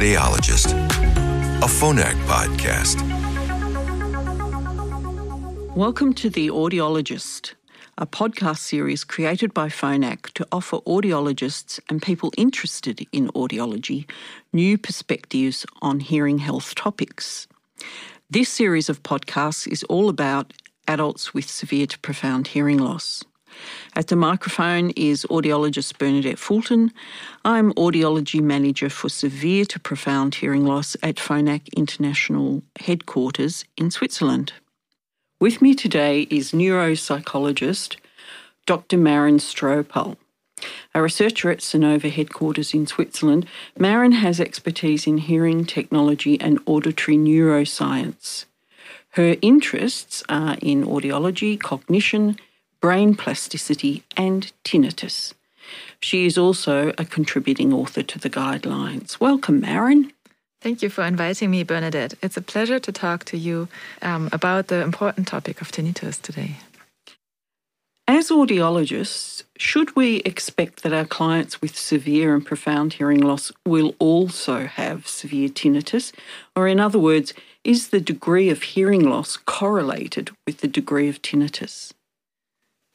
Audiologist, a Phonak podcast. Welcome to The Audiologist, a podcast series created by Phonak to offer audiologists and people interested in audiology new perspectives on hearing health topics. This series of podcasts is all about adults with severe to profound hearing loss. At the microphone is audiologist Bernadette Fulton. I'm audiology manager for severe to profound hearing loss at Phonak International headquarters in Switzerland. With me today is neuropsychologist Dr. Maren Stropahl. A researcher at Sonova headquarters in Switzerland, Maren has expertise in hearing technology and auditory neuroscience. Her interests are in audiology, cognition, brain plasticity, and tinnitus. She is also a contributing author to the guidelines. Welcome, Maren. Thank you for inviting me, Bernadette. It's a pleasure to talk to you um, about the important topic of tinnitus today. As audiologists, should we expect that our clients with severe and profound hearing loss will also have severe tinnitus? Or, in other words, is the degree of hearing loss correlated with the degree of tinnitus?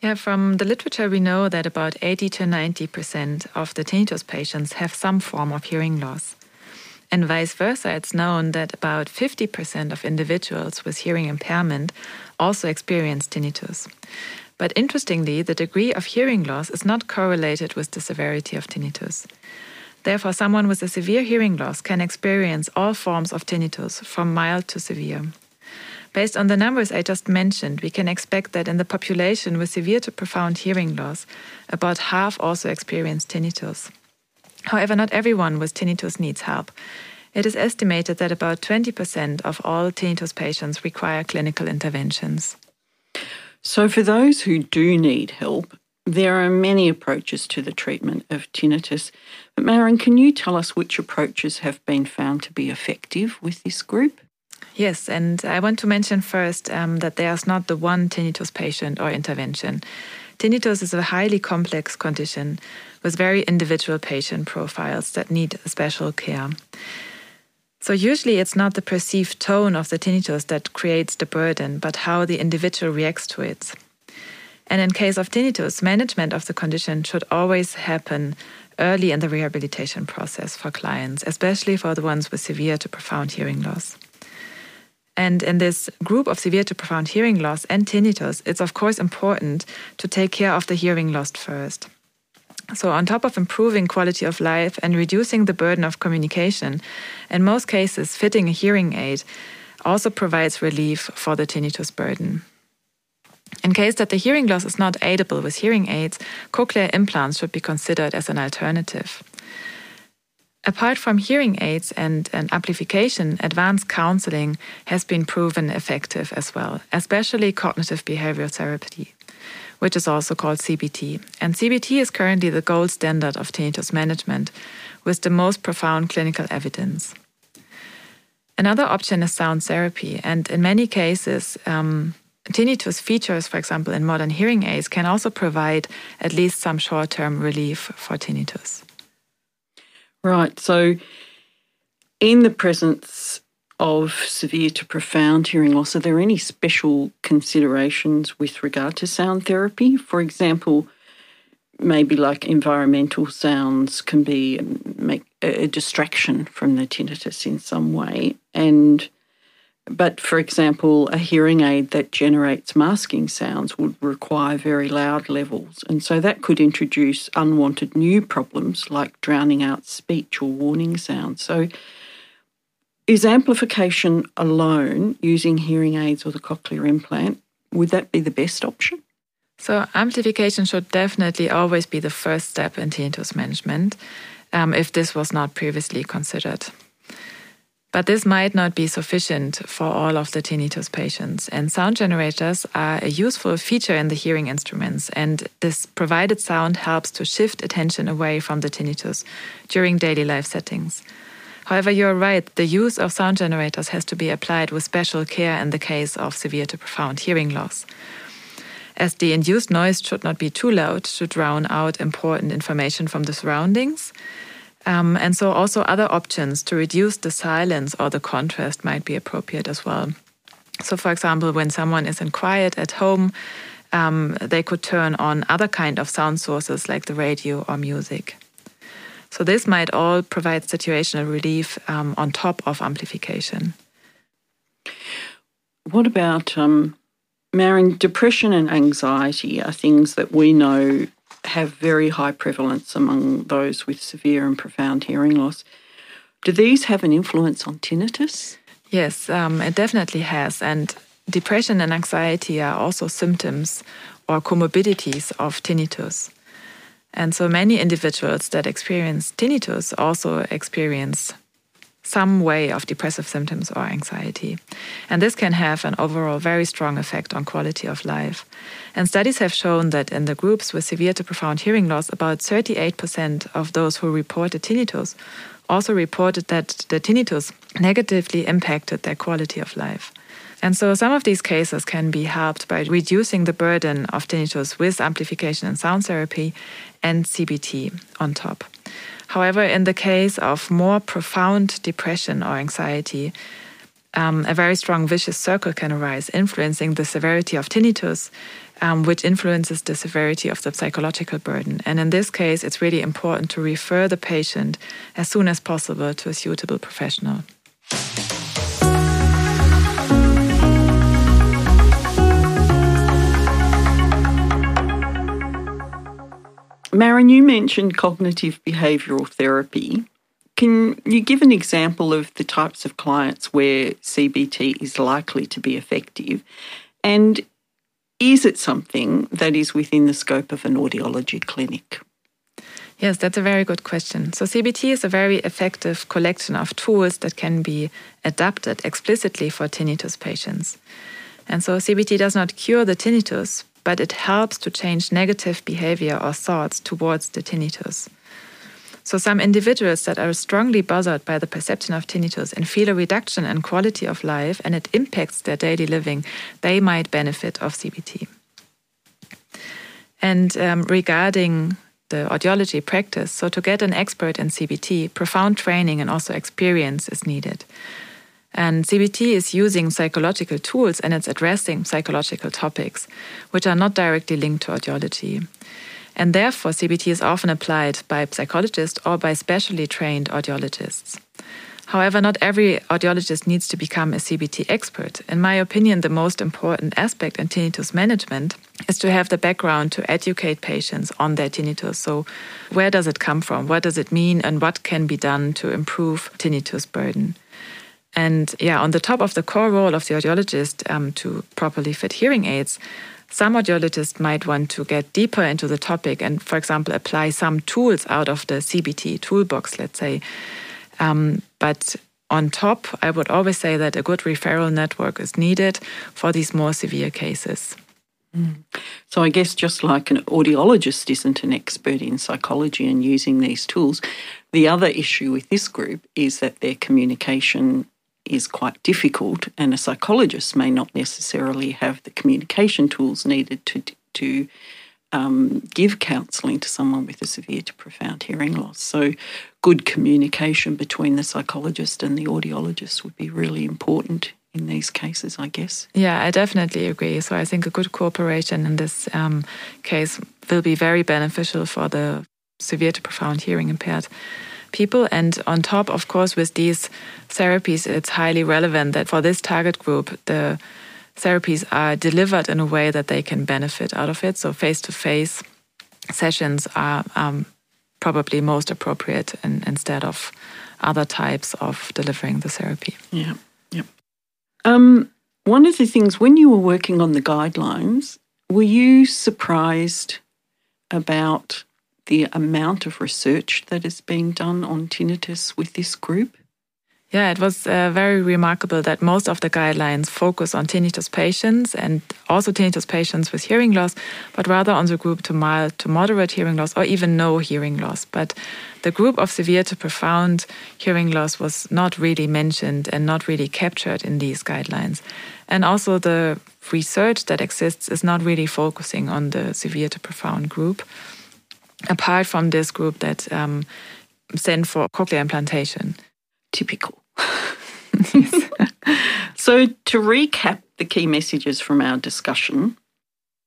Yeah, from the literature, we know that about 80 to 90% of the tinnitus patients have some form of hearing loss. And vice versa, it's known that about 50% of individuals with hearing impairment also experience tinnitus. But interestingly, the degree of hearing loss is not correlated with the severity of tinnitus. Therefore, someone with a severe hearing loss can experience all forms of tinnitus, from mild to severe. Based on the numbers I just mentioned, we can expect that in the population with severe to profound hearing loss, about half also experience tinnitus. However, not everyone with tinnitus needs help. It is estimated that about 20% of all tinnitus patients require clinical interventions. So, for those who do need help, there are many approaches to the treatment of tinnitus. But, Maren, can you tell us which approaches have been found to be effective with this group? Yes, and I want to mention first um, that there's not the one tinnitus patient or intervention. Tinnitus is a highly complex condition with very individual patient profiles that need special care. So, usually it's not the perceived tone of the tinnitus that creates the burden, but how the individual reacts to it. And in case of tinnitus, management of the condition should always happen early in the rehabilitation process for clients, especially for the ones with severe to profound hearing loss. And in this group of severe to profound hearing loss and tinnitus, it's of course important to take care of the hearing loss first. So, on top of improving quality of life and reducing the burden of communication, in most cases, fitting a hearing aid also provides relief for the tinnitus burden. In case that the hearing loss is not aidable with hearing aids, cochlear implants should be considered as an alternative. Apart from hearing aids and, and amplification, advanced counseling has been proven effective as well, especially cognitive behavioral therapy, which is also called CBT. And CBT is currently the gold standard of tinnitus management with the most profound clinical evidence. Another option is sound therapy, and in many cases, um, tinnitus features, for example, in modern hearing aids, can also provide at least some short term relief for tinnitus. Right. So, in the presence of severe to profound hearing loss, are there any special considerations with regard to sound therapy? For example, maybe like environmental sounds can be make a distraction from the tinnitus in some way, and but for example, a hearing aid that generates masking sounds would require very loud levels. And so that could introduce unwanted new problems like drowning out speech or warning sounds. So is amplification alone using hearing aids or the cochlear implant, would that be the best option? So, amplification should definitely always be the first step in tinnitus management um, if this was not previously considered. But this might not be sufficient for all of the tinnitus patients. And sound generators are a useful feature in the hearing instruments. And this provided sound helps to shift attention away from the tinnitus during daily life settings. However, you're right, the use of sound generators has to be applied with special care in the case of severe to profound hearing loss. As the induced noise should not be too loud to drown out important information from the surroundings Um, and so, also other options to reduce the silence or the contrast might be appropriate as well. So, for example, when someone is in quiet at home, um, they could turn on other kind of sound sources like the radio or music. So, this might all provide situational relief um, on top of amplification. What about um? Depression and anxiety are things that we know have very high prevalence among those with severe and profound hearing loss. Do these have an influence on tinnitus? Yes, um, it definitely has. And depression and anxiety are also symptoms or comorbidities of tinnitus. And so many individuals that experience tinnitus also experience some way of depressive symptoms or anxiety. And this can have an overall very strong effect on quality of life. And studies have shown that in the groups with severe to profound hearing loss, about 38% of those who reported tinnitus also reported that the tinnitus negatively impacted their quality of life. And so some of these cases can be helped by reducing the burden of tinnitus with amplification and sound therapy and CBT on top. However, in the case of more profound depression or anxiety, um, a very strong vicious circle can arise, influencing the severity of tinnitus, um, which influences the severity of the psychological burden. And in this case, it's really important to refer the patient as soon as possible to a suitable professional. Maren, you mentioned cognitive behavioural therapy. Can you give an example of the types of clients where CBT is likely to be effective? And is it something that is within the scope of an audiology clinic? Yes, that's a very good question. So, CBT is a very effective collection of tools that can be adapted explicitly for tinnitus patients. And so, CBT does not cure the tinnitus, but it helps to change negative behavior or thoughts towards the tinnitus. So, some individuals that are strongly bothered by the perception of tinnitus and feel a reduction in quality of life and it impacts their daily living, they might benefit of CBT. And um, regarding the audiology practice, so to get an expert in CBT, profound training and also experience is needed. And CBT is using psychological tools and it's addressing psychological topics, which are not directly linked to audiology. And therefore, CBT is often applied by psychologists or by specially trained audiologists. However, not every audiologist needs to become a CBT expert. In my opinion, the most important aspect in tinnitus management is to have the background to educate patients on their tinnitus. So, where does it come from? What does it mean? And what can be done to improve tinnitus burden? And yeah, on the top of the core role of the audiologist um, to properly fit hearing aids, some audiologists might want to get deeper into the topic and, for example, apply some tools out of the CBT toolbox, let's say. Um, but on top, I would always say that a good referral network is needed for these more severe cases. Mm. So, I guess just like an audiologist isn't an expert in psychology and using these tools, the other issue with this group is that their communication is quite difficult, and a psychologist may not necessarily have the communication tools needed to to um, give counselling to someone with a severe to profound hearing loss. So, good communication between the psychologist and the audiologist would be really important in these cases, I guess. Yeah, I definitely agree. So, I think a good cooperation in this um, case will be very beneficial for the severe to profound hearing impaired people. And on top, of course, with these therapies, it's highly relevant that for this target group, the therapies are delivered in a way that they can benefit out of it. So face to face sessions are um, probably most appropriate in, instead of other types of delivering the therapy. Yeah, yeah. Um, one of the things when you were working on the guidelines, were you surprised about the amount of research that is being done on tinnitus with this group? Yeah, it was uh, very remarkable that most of the guidelines focus on tinnitus patients and also tinnitus patients with hearing loss, but rather on the group to mild to moderate hearing loss or even no hearing loss. But the group of severe to profound hearing loss was not really mentioned and not really captured in these guidelines. And also, the research that exists is not really focusing on the severe to profound group apart from this group that um, send for cochlear implantation. Typical. so, to recap the key messages from our discussion,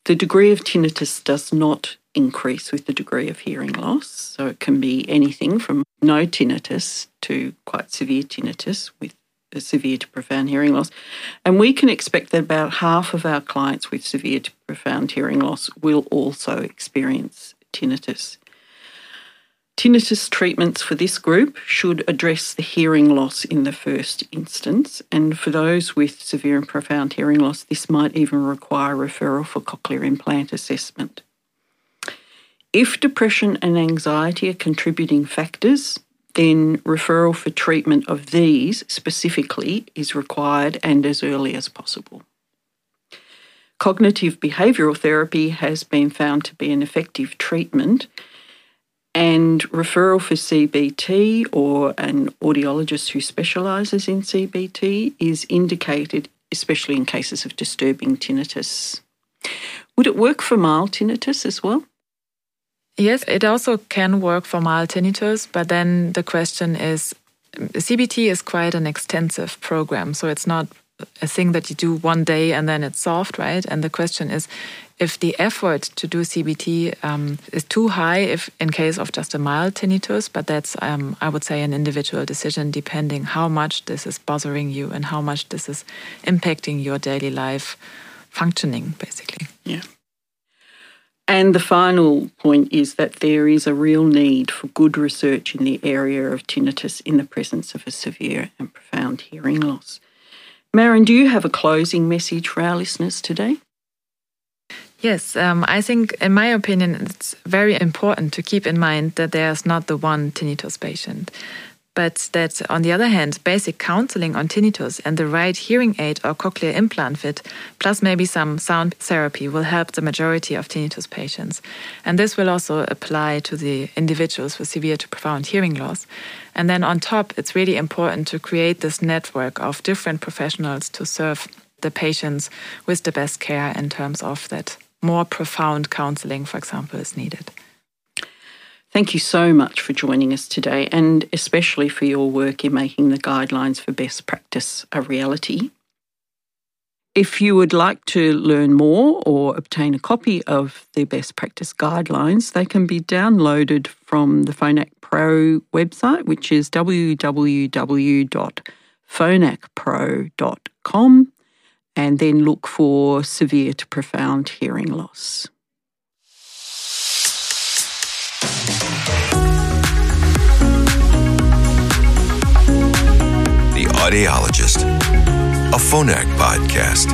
the degree of tinnitus does not increase with the degree of hearing loss. So, it can be anything from no tinnitus to quite severe tinnitus with severe to profound hearing loss. And we can expect that about half of our clients with severe to profound hearing loss will also experience tinnitus. Tinnitus treatments for this group should address the hearing loss in the first instance, and for those with severe and profound hearing loss, this might even require referral for cochlear implant assessment. If depression and anxiety are contributing factors, then referral for treatment of these specifically is required and as early as possible. Cognitive behavioural therapy has been found to be an effective treatment and referral for CBT or an audiologist who specialises in CBT is indicated, especially in cases of disturbing tinnitus. Would it work for mild tinnitus as well? Yes, it also can work for mild tinnitus, but then the question is CBT is quite an extensive program, so it's not a thing that you do one day and then it's solved, right? And the question is if the effort to do CBT um, is too high, if in case of just a mild tinnitus, but that's um, I would say an individual decision depending how much this is bothering you and how much this is impacting your daily life functioning, basically. Yeah. And the final point is that there is a real need for good research in the area of tinnitus in the presence of a severe and profound hearing loss. Maren, do you have a closing message for our listeners today? Yes, um, I think, in my opinion, it's very important to keep in mind that there's not the one tinnitus patient, but that on the other hand, basic counseling on tinnitus and the right hearing aid or cochlear implant fit, plus maybe some sound therapy, will help the majority of tinnitus patients. And this will also apply to the individuals with severe to profound hearing loss. And then on top, it's really important to create this network of different professionals to serve the patients with the best care in terms of that more profound counseling, for example, is needed. Thank you so much for joining us today and especially for your work in making the guidelines for best practice a reality. If you would like to learn more or obtain a copy of the best practice guidelines, they can be downloaded from the Phonak Pro website, which is www.phonakpro.com and then look for severe to profound hearing loss. Audiologist, a Phonak podcast.